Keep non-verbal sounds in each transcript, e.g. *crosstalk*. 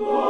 Lord.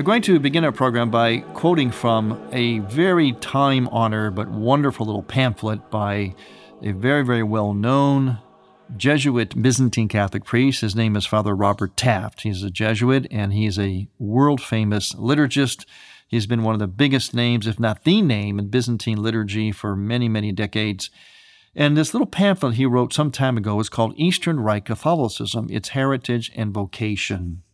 I'm going to begin our program by quoting from a very time honored but wonderful little pamphlet by a very, very well known Jesuit Byzantine Catholic priest. His name is Father Robert Taft. He's a Jesuit and he's a world famous liturgist He's been one of the biggest names, if not the name, in Byzantine liturgy for many, many decades. And this little pamphlet he wrote some time ago is called Eastern Rite Catholicism Its Heritage and Vocation.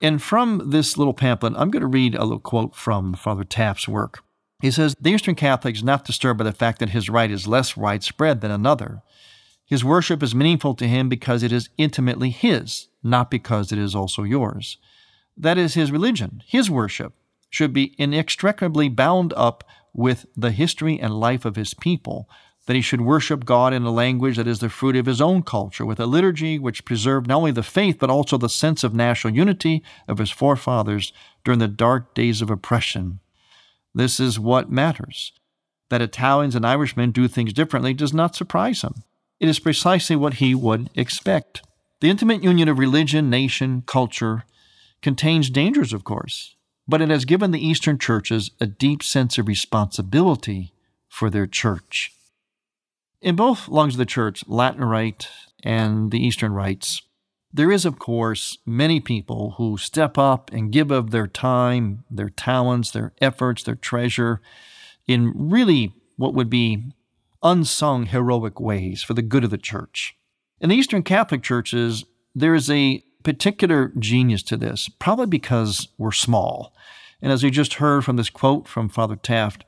And from this little pamphlet, I'm going to read a little quote from Father Taft's work. He says, The Eastern Catholic is not disturbed by the fact that his rite is less widespread than another. His worship is meaningful to him because it is intimately his, not because it is also yours. That is his religion, his worship, should be inextricably bound up with the history and life of his people, that he should worship God in a language that is the fruit of his own culture, with a liturgy which preserved not only the faith but also the sense of national unity of his forefathers during the dark days of oppression. This is what matters. That Italians and Irishmen do things differently does not surprise him. It is precisely what he would expect. The intimate union of religion, nation, culture contains dangers, of course but it has given the Eastern churches a deep sense of responsibility for their church. In both lungs of the church, Latin Rite and the Eastern rites, there is, of course, many people who step up and give of their time, their talents, their efforts, their treasure in really what would be unsung heroic ways for the good of the church. In the Eastern Catholic churches, there is a particular genius to this, probably because we're small. And as we just heard from this quote from Father Taft,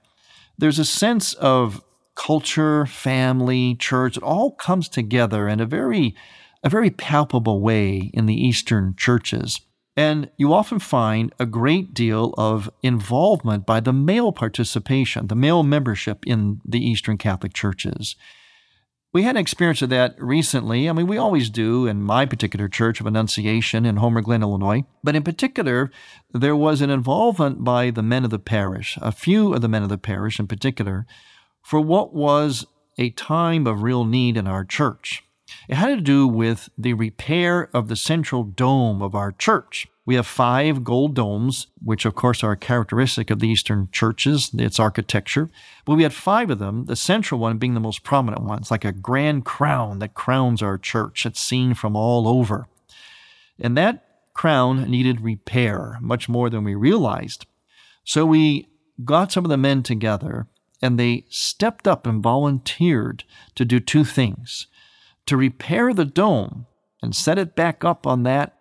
there's a sense of culture, family, church, it all comes together in a very a very palpable way in the Eastern churches. And you often find a great deal of involvement by the male participation, the male membership in the Eastern Catholic churches. We had an experience of that recently. I mean, we always do in my particular church of Annunciation in Homer Glen, Illinois. But in particular, there was an involvement by the men of the parish, a few of the men of the parish in particular, for what was a time of real need in our church. It had to do with the repair of the central dome of our church. We have five gold domes, which of course are characteristic of the Eastern churches, its architecture. But we had five of them, the central one being the most prominent one. It's like a grand crown that crowns our church. It's seen from all over. And that crown needed repair, much more than we realized. So we got some of the men together and they stepped up and volunteered to do two things to repair the dome and set it back up on that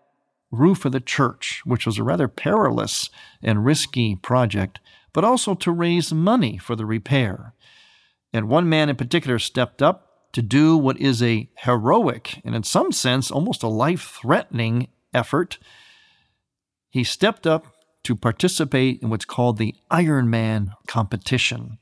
roof of the church, which was a rather perilous and risky project, but also to raise money for the repair. And one man in particular stepped up to do what is a heroic and, in some sense, almost a life threatening effort. He stepped up to participate in what's called the Ironman competition.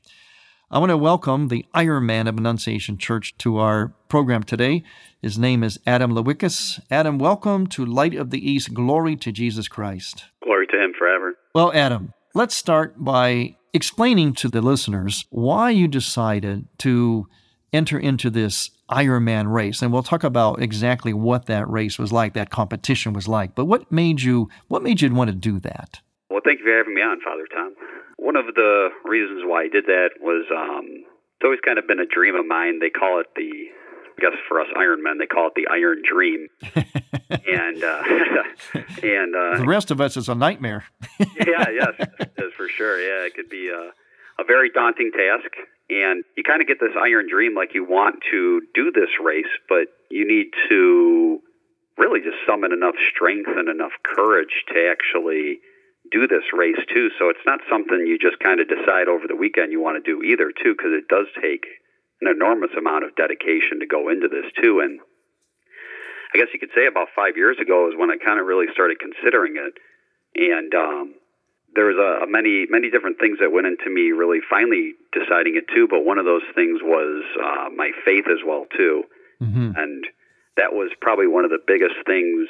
I want to welcome the Ironman of Annunciation Church to our program today. His name is Adam Lewickus. Adam, welcome to Light of the East. Glory to Jesus Christ. Glory to Him forever. Well, Adam, let's start by explaining to the listeners why you decided to enter into this Ironman race. And we'll talk about exactly what that race was like, that competition was like. But what made you what made you want to do that? Well, thank you for having me on, Father Tom one of the reasons why I did that was um, it's always kind of been a dream of mine. They call it the, I guess for us Iron Men, they call it the Iron Dream. *laughs* and uh, *laughs* and uh, the rest of us is a nightmare. *laughs* yeah, yes, is for sure. Yeah, it could be a, a very daunting task. And you kind of get this iron dream like you want to do this race, but you need to really just summon enough strength and enough courage to actually do this race too. So it's not something you just kind of decide over the weekend you want to do either too, because it does take an enormous amount of dedication to go into this too. And I guess you could say about five years ago is when I kind of really started considering it. And um, there was a, a many many different things that went into me really finally deciding it too. But one of those things was uh, my faith as well too. Mm-hmm. And that was probably one of the biggest things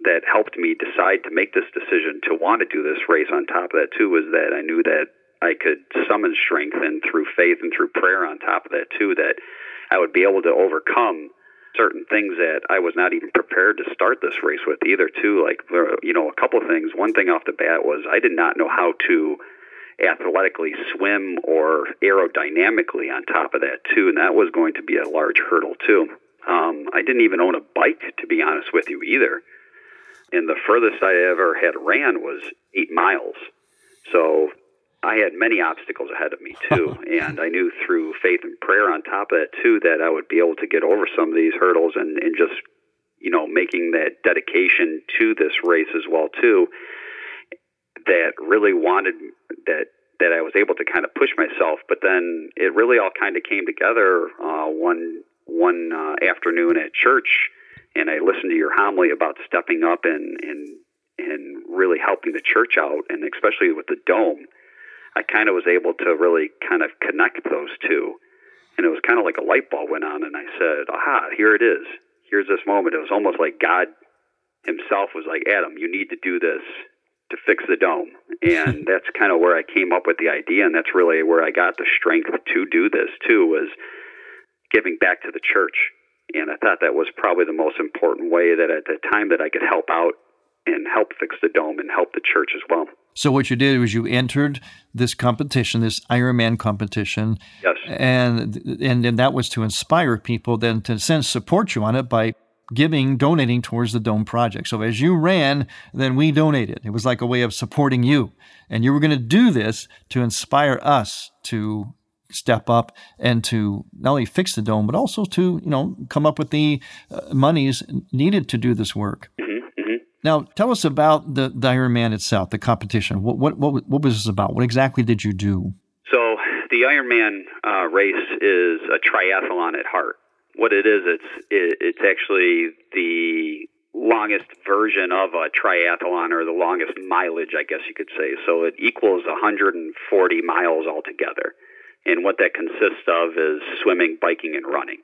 that helped me decide to make this decision to want to do this race. On top of that too was that I knew that I could summon strength and through faith and through prayer on top of that too that I would be able to overcome certain things that I was not even prepared to start this race with either too. Like you know a couple of things. One thing off the bat was I did not know how to athletically swim or aerodynamically on top of that too and that was going to be a large hurdle too. Um, I didn't even own a bike to be honest with you either and the furthest I ever had ran was eight miles. So I had many obstacles ahead of me too, *laughs* and I knew through faith and prayer on top of that too that I would be able to get over some of these hurdles and, and just you know making that dedication to this race as well too. That really wanted that that I was able to kind of push myself, but then it really all kind of came together uh, one one uh, afternoon at church and I listened to your homily about stepping up and and and really helping the church out, and especially with the dome, I kind of was able to really kind of connect those two, and it was kind of like a light bulb went on, and I said, "Aha! Here it is. Here's this moment." It was almost like God Himself was like, "Adam, you need to do this." To fix the dome. And *laughs* that's kind of where I came up with the idea. And that's really where I got the strength to do this too, was giving back to the church and I thought that was probably the most important way that at the time that I could help out and help fix the dome and help the church as well. So what you did was you entered this competition, this Ironman competition. Yes. And and, and that was to inspire people then to sense support you on it by giving, donating towards the Dome project. So as you ran, then we donated. It was like a way of supporting you. And you were going to do this to inspire us to step up and to not only fix the dome, but also to you know come up with the uh, monies needed to do this work. Mm-hmm, mm-hmm. Now, tell us about the, the Ironman itself, the competition. What, what what what was this about? What exactly did you do? So the Ironman uh, race is a triathlon at heart. What it is, it's it, it's actually the longest version of a triathlon or the longest mileage, I guess you could say. So it equals 140 miles altogether. And what that consists of is swimming, biking, and running.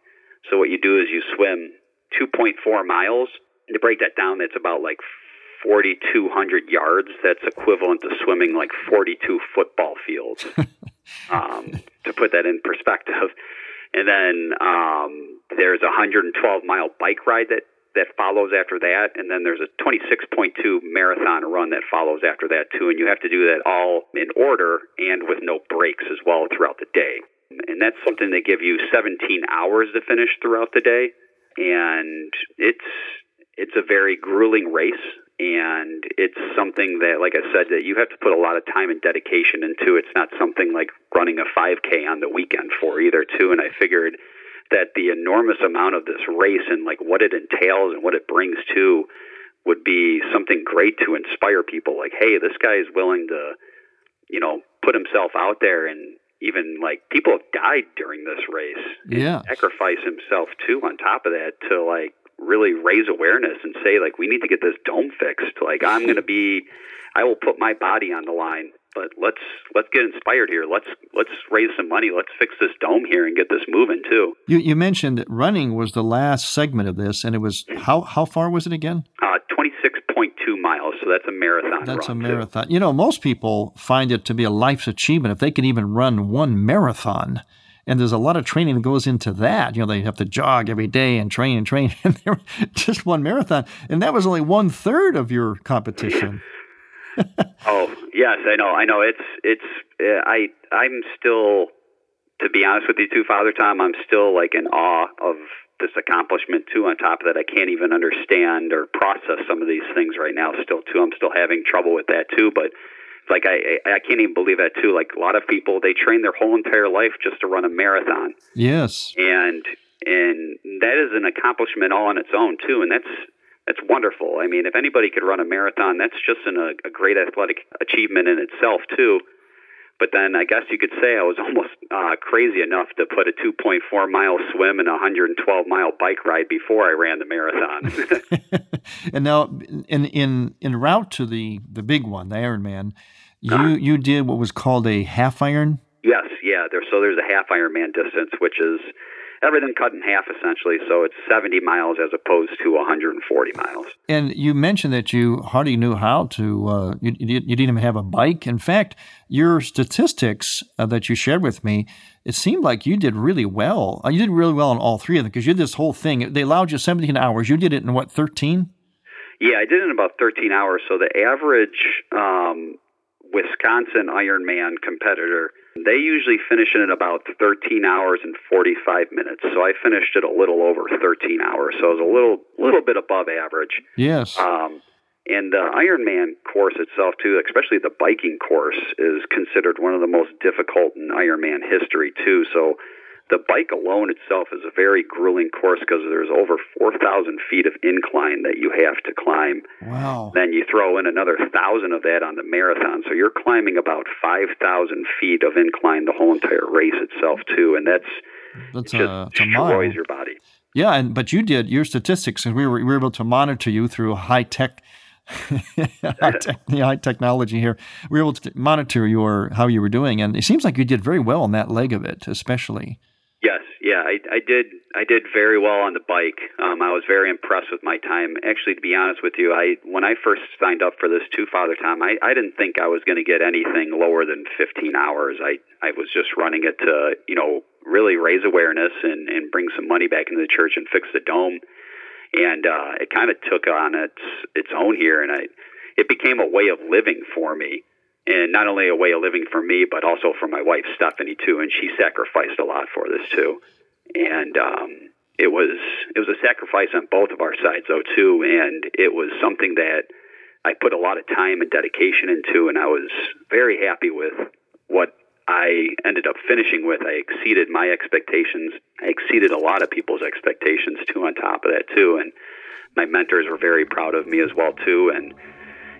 So what you do is you swim 2.4 miles. And to break that down, that's about like 4,200 yards. That's equivalent to swimming like 42 football fields. *laughs* um, to put that in perspective. And then um, there's a 112 mile bike ride that that follows after that, and then there's a 26.2 marathon run that follows after that too, and you have to do that all in order and with no breaks as well throughout the day. And that's something they give you 17 hours to finish throughout the day, and it's it's a very grueling race, and it's something that, like I said, that you have to put a lot of time and dedication into. It's not something like running a 5K on the weekend for either too. And I figured that the enormous amount of this race and like what it entails and what it brings to would be something great to inspire people. Like hey this guy is willing to you know put himself out there and even like people have died during this race. Yeah. sacrifice himself too on top of that to like really raise awareness and say like we need to get this dome fixed. Like i'm going to be I will put my body on the line. But let's let's get inspired here. Let's let's raise some money. Let's fix this dome here and get this moving too. You you mentioned that running was the last segment of this, and it was how how far was it again? Uh, twenty six point two miles. So that's a marathon. That's a marathon. Too. You know, most people find it to be a life's achievement if they can even run one marathon. And there's a lot of training that goes into that. You know, they have to jog every day and train and train. *laughs* And just one marathon, and that was only one third of your competition. *laughs* oh yes, I know. I know. It's it's. Uh, I I'm still, to be honest with you, too, Father Tom. I'm still like in awe of this accomplishment too. On top of that, I can't even understand or process some of these things right now. Still, too, I'm still having trouble with that too. But like I I can't even believe that too. Like a lot of people, they train their whole entire life just to run a marathon. Yes. And and that is an accomplishment all on its own too. And that's that's wonderful. I mean, if anybody could run a marathon, that's just an, a, a great athletic achievement in itself too. But then I guess you could say I was *laughs* almost uh, crazy enough to put a 2.4 mile swim and a 112 mile bike ride before I ran the marathon. *laughs* *laughs* and now, in in in route to the the big one, the Ironman, you uh, you did what was called a half iron. Yes, yeah. There, so there's a half Ironman distance, which is everything cut in half essentially. So it's 70 miles as opposed to 140 miles. And you mentioned that you hardly knew how to, uh, you, you, didn't even have a bike. In fact, your statistics uh, that you shared with me, it seemed like you did really well. Uh, you did really well on all three of them because you did this whole thing. They allowed you 17 hours. You did it in what, 13? Yeah, I did it in about 13 hours. So the average um, Wisconsin Ironman competitor they usually finish in about 13 hours and 45 minutes. So I finished it a little over 13 hours. So it was a little little bit above average. Yes. Um, and the Ironman course itself, too, especially the biking course, is considered one of the most difficult in Ironman history, too. So the bike alone itself is a very grueling course because there's over 4,000 feet of incline that you have to climb. Wow. Then you throw in another 1,000 of that on the marathon. So you're climbing about 5,000 feet of incline the whole entire race itself, too. And that's, that's just a, destroys your body. Yeah, and but you did your statistics, and we were, we were able to monitor you through high tech *laughs* high, tech, high technology here. We were able to monitor your how you were doing, and it seems like you did very well on that leg of it, especially. Yes, yeah, I, I did. I did very well on the bike. Um, I was very impressed with my time. Actually, to be honest with you, I when I first signed up for this too, Father Tom, I, I didn't think I was going to get anything lower than 15 hours. I I was just running it to you know really raise awareness and and bring some money back into the church and fix the dome. And uh, it kind of took on its its own here, and I it became a way of living for me and not only a way of living for me, but also for my wife Stephanie too. And she sacrificed a lot for this too, and um, it was it was a sacrifice on both of our sides though too, and it was something that I put a lot of time and dedication into, and I was very happy with what I ended up finishing with. I exceeded my expectations. I exceeded a lot of people's expectations too. On top of that too, and my mentors were very proud of me as well too, and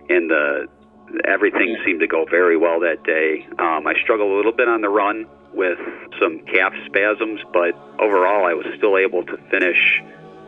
and the everything seemed to go very well that day. Um, I struggled a little bit on the run with some calf spasms, but overall, I was still able to finish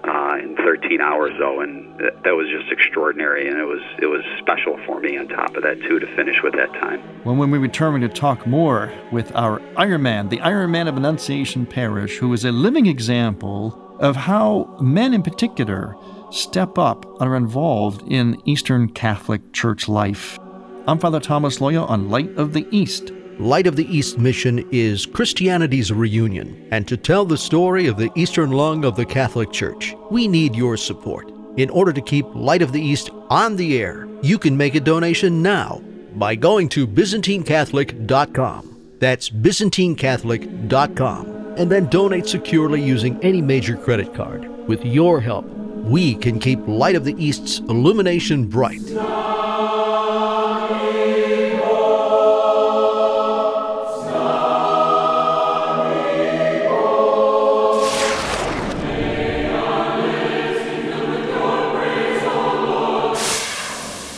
uh, in 13 hours though, and th- that was just extraordinary, and it was it was special for me. On top of that, too, to finish with that time. Well, when we return to talk more with our Ironman, the Ironman of Annunciation Parish, who is a living example of how men in particular step up and are involved in Eastern Catholic Church life. I'm Father Thomas Loya on Light of the East. Light of the East mission is Christianity's reunion, and to tell the story of the Eastern lung of the Catholic Church, we need your support. In order to keep Light of the East on the air, you can make a donation now by going to ByzantineCatholic.com. That's ByzantineCatholic.com. And then donate securely using any major credit card. With your help, we can keep Light of the East's illumination bright.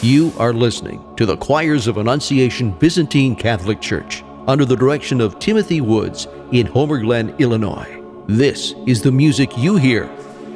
You are listening to the Choirs of Annunciation Byzantine Catholic Church under the direction of Timothy Woods in Homer Glen, Illinois. This is the music you hear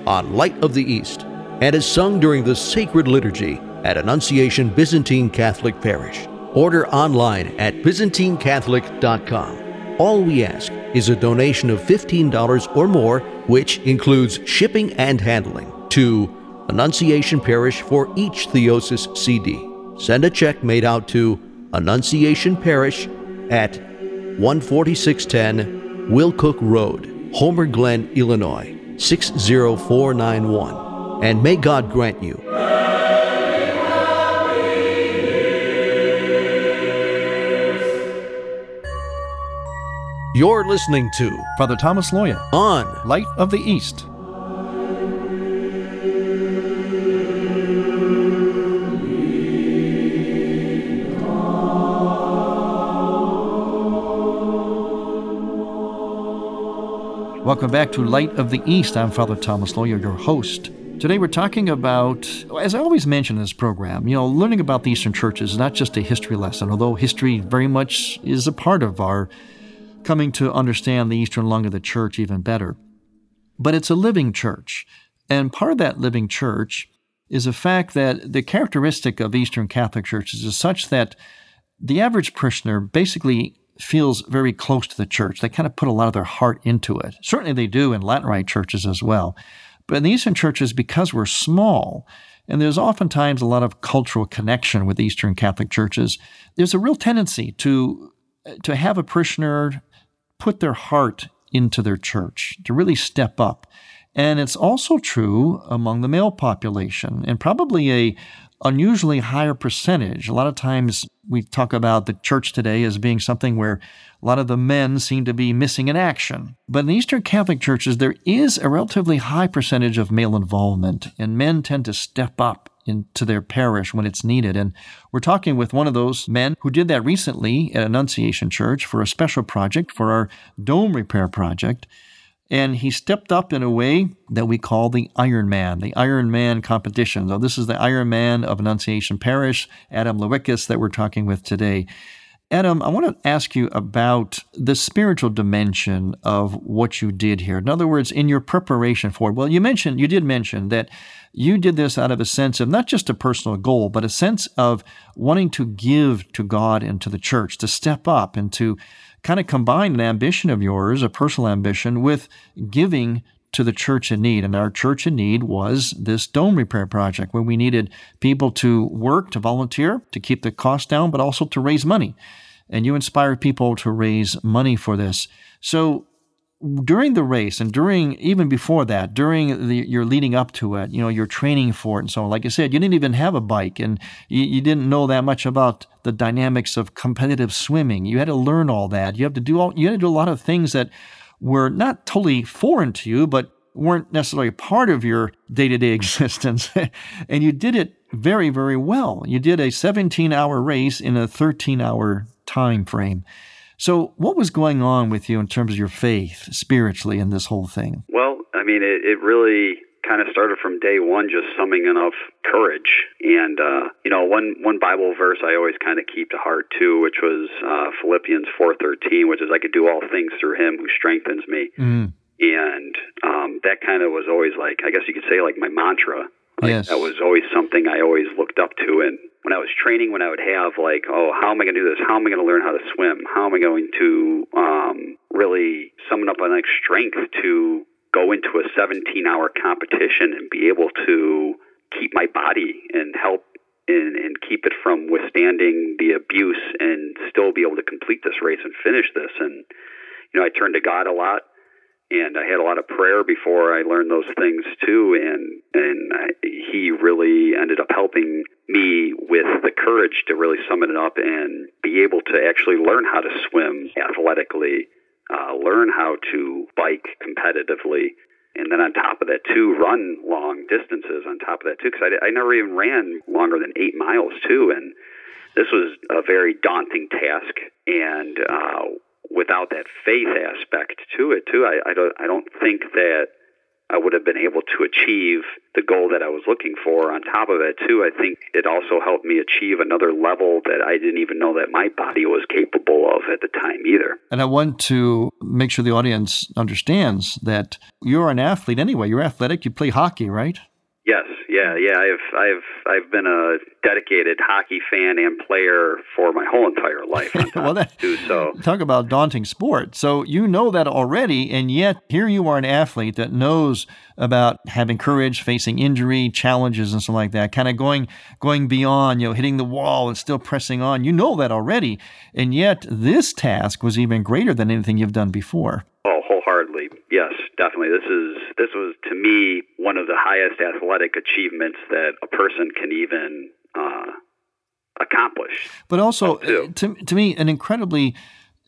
on Light of the East and is sung during the sacred liturgy at Annunciation Byzantine Catholic Parish. Order online at ByzantineCatholic.com. All we ask is a donation of $15 or more, which includes shipping and handling, to Annunciation Parish for each Theosis CD. Send a check made out to Annunciation Parish at 14610 Willcook Road, Homer Glen, Illinois 60491. And may God grant you You're listening to Father Thomas Loya On Light of the East. Welcome back to Light of the East. I'm Father Thomas Loya, your host. Today we're talking about, as I always mention in this program, you know, learning about the Eastern churches is not just a history lesson, although history very much is a part of our coming to understand the Eastern lung of the church even better. But it's a living church. And part of that living church is the fact that the characteristic of Eastern Catholic churches is such that the average parishioner basically feels very close to the church. They kind of put a lot of their heart into it. Certainly they do in Latin Rite churches as well. But in the Eastern churches, because we're small, and there's oftentimes a lot of cultural connection with Eastern Catholic churches, there's a real tendency to, to have a parishioner put their heart into their church, to really step up. And it's also true among the male population, and probably a unusually higher percentage. A lot of times we talk about the church today as being something where a lot of the men seem to be missing in action. But in Eastern Catholic churches, there is a relatively high percentage of male involvement, and men tend to step up into their parish when it's needed. And we're talking with one of those men who did that recently at Annunciation Church for a special project for our dome repair project. And he stepped up in a way that we call the Iron Man, the Iron Man competition. So this is the Iron Man of Annunciation Parish, Adam Lewickus, that we're talking with today. Adam, I want to ask you about the spiritual dimension of what you did here. In other words, in your preparation for it, well, you mentioned, you did mention that you did this out of a sense of not just a personal goal, but a sense of wanting to give to God and to the church, to step up and to kind of combined an ambition of yours, a personal ambition, with giving to the church in need. And our church in need was this dome repair project where we needed people to work, to volunteer, to keep the cost down, but also to raise money. And you inspired people to raise money for this. So during the race and during even before that, during the, your leading up to it, you know, your training for it and so on. Like I said, you didn't even have a bike and you, you, didn't know that much about the dynamics of competitive swimming. You had to learn all that. You have to do all you had to do a lot of things that were not totally foreign to you, but weren't necessarily part of your day-to-day *laughs* existence. and you did it very, very well. You did a 17-hour race in a 13-hour time frame. So, what was going on with you in terms of your faith spiritually in this whole thing? Well, I mean, it, it really kind of started from day one, just summing enough courage. And uh, you know, one one Bible verse I always kind of keep to heart too, which was uh, Philippians four thirteen, which is I could do all things through Him who strengthens me. Mm. And um, that kind of was always like, I guess you could say, like my mantra. Like, yes. That was always something I always looked up to, and when I was training, when I would have like, oh, how am I going to do this? How am I going to learn how to swim? How am I going to um, really summon up enough strength to go into a 17 hour competition and be able to keep my body and help and, and keep it from withstanding the abuse and still be able to complete this race and finish this. And, you know, I turned to God a lot and I had a lot of prayer before I learned those things too, and and I, he really ended up helping me with the courage to really summon it up and be able to actually learn how to swim athletically, uh, learn how to bike competitively, and then on top of that too, run long distances on top of that too, because I, I never even ran longer than eight miles too, and this was a very daunting task, and uh, without that faith aspect to it too, I, I don't I don't think that I would have been able to achieve the goal that I was looking for. On top of it, too, I think it also helped me achieve another level that I didn't even know that my body was capable of at the time either. And I want to make sure the audience understands that you're an athlete anyway. You're athletic. You play hockey, right? Yes, yeah, yeah. I've I've I've been a dedicated hockey fan and player for my whole entire life. *laughs* well, that, too, so talk about daunting sport. So you know that already, and yet here you are, an athlete that knows about having courage, facing injury, challenges, and something like that. Kind of going going beyond, you know, hitting the wall and still pressing on. You know that already, and yet this task was even greater than anything you've done before. Oh, wholeheartedly. Yes, definitely. This is this was to me one of the highest athletic achievements that a person can even uh, accomplish. But also, to to me, an incredibly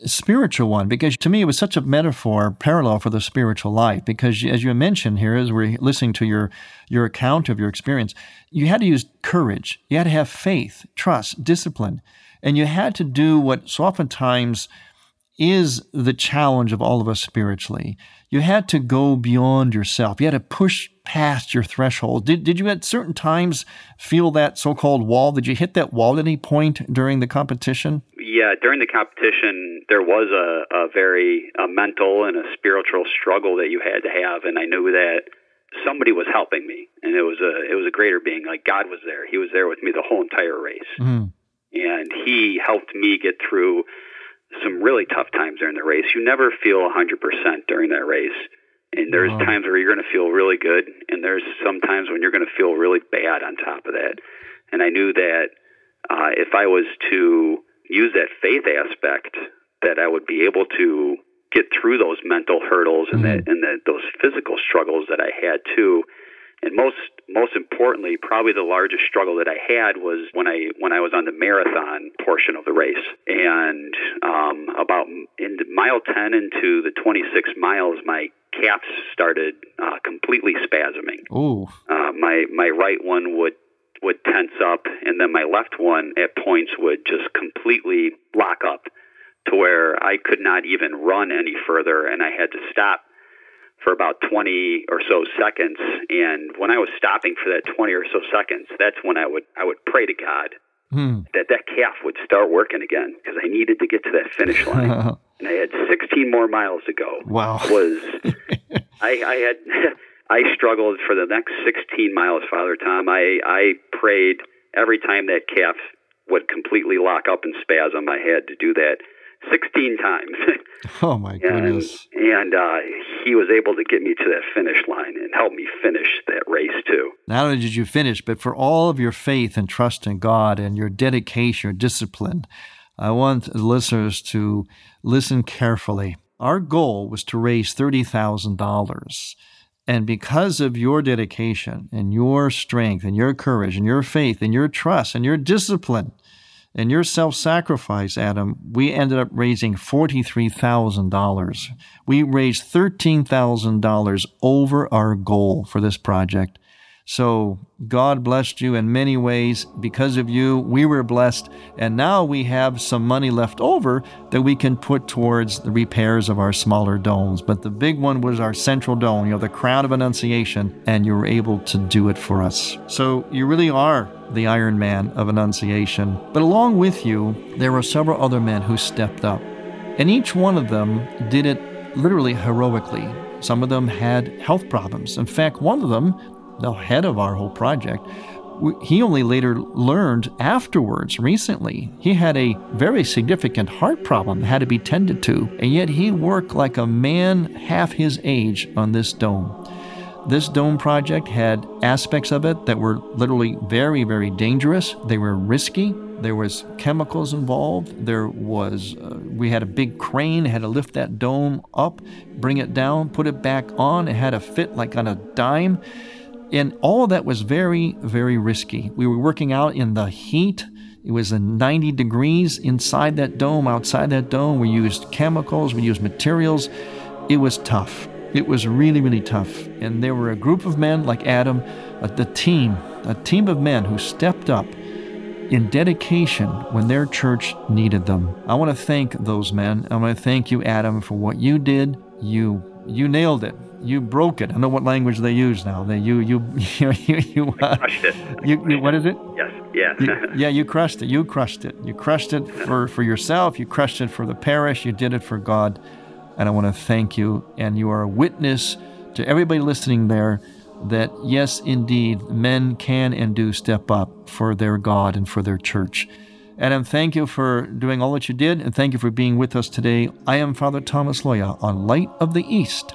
spiritual one because to me it was such a metaphor parallel for the spiritual life because as you mentioned here as we're listening to your your account of your experience you had to use courage you had to have faith trust discipline and you had to do what so oftentimes is the challenge of all of us spiritually. You had to go beyond yourself. You had to push past your threshold. Did, did you at certain times feel that so called wall? Did you hit that wall at any point during the competition? Yeah, during the competition, there was a, a very a mental and a spiritual struggle that you had to have. And I knew that somebody was helping me. And it was a, it was a greater being. Like God was there. He was there with me the whole entire race. Mm. And he helped me get through some really tough times during the race. You never feel 100% during that race. And there's wow. times where you're going to feel really good, and there's some times when you're going to feel really bad on top of that. And I knew that uh, if I was to use that faith aspect, that I would be able to get through those mental hurdles and mm-hmm. that and that those physical struggles that I had too and most most importantly, probably the largest struggle that I had was when I when I was on the marathon portion of the race, and um, about in mile ten into the twenty six miles, my calves started uh, completely spasming. Ooh. Uh, my my right one would would tense up, and then my left one at points would just completely lock up to where I could not even run any further, and I had to stop for about 20 or so seconds. And when I was stopping for that 20 or so seconds, that's when I would I would pray to God hmm. that that calf would start working again because I needed to get to that finish line. *laughs* and I had 16 more miles to go. Wow. Was *laughs* I, I had *laughs* I struggled for the next 16 miles, Father Tom. I I prayed every time that calf would completely lock up and spasm. I had to do that 16 times. *laughs* oh my goodness! And, and uh, he was able to get me to that finish line and help me finish that race too. Not only did you finish, but for all of your faith and trust in God and your dedication, your discipline, I want listeners to listen carefully. Our goal was to raise thirty thousand dollars. And because of your dedication and your strength and your courage and your faith and your trust and your discipline, and your self sacrifice, Adam, we ended up raising $43,000. We raised $13,000 over our goal for this project. So God blessed you in many ways. Because of you, we were blessed. And now we have some money left over that we can put towards the repairs of our smaller domes. But the big one was our central dome, you know, the crown of Annunciation, and you were able to do it for us. So you really are the Iron Man of Annunciation. But along with you, there were several other men who stepped up. And each one of them did it literally heroically. Some of them had health problems. In fact, one of them the head of our whole project, he only later learned afterwards, recently, he had a very significant heart problem that had to be tended to, and yet he worked like a man half his age on this dome. This dome project had aspects of it that were literally very, very dangerous. They were risky. There was chemicals involved. There was uh, we had a big crane, had to lift that dome up, bring it down, put it back on. It had to fit like on a dime. And all that was very, very risky. We were working out in the heat. It was 90 degrees inside that dome, outside that dome. We used chemicals, we used materials. It was tough. It was really, really tough. And there were a group of men like Adam, the team, a team of men who stepped up in dedication when their church needed them. I want to thank those men. I want to thank you, Adam, for what you did. You you nailed it you broke it. I know what language they use now. They you you *laughs* you you, you uh, crushed it. You, you, what is it? Yes. Yeah. you, *laughs* yeah. You crushed it. You crushed it. You crushed it for for yourself. You crushed it for the parish. You did it for God, and I want to thank you. And you are a witness to everybody listening there that yes, indeed, men can and do step up for their God and for their church. Adam, thank you for doing all that you did, and thank you for being with us today. I am Father Thomas Loya on Light of the East.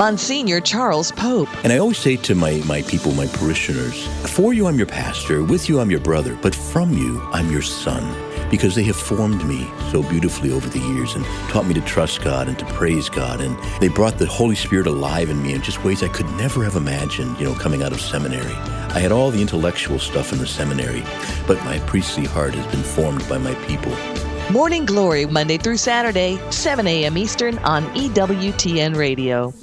Monsignor Charles Pope. And I always say to my, my people, my parishioners, for you I'm your pastor, with you I'm your brother, but from you I'm your son, because they have formed me so beautifully over the years and taught me to trust God and to praise God. And they brought the Holy Spirit alive in me in just ways I could never have imagined, you know, coming out of seminary. I had all the intellectual stuff in the seminary, but my priestly heart has been formed by my people. Morning Glory, Monday through Saturday, 7 a.m. Eastern on EWTN Radio.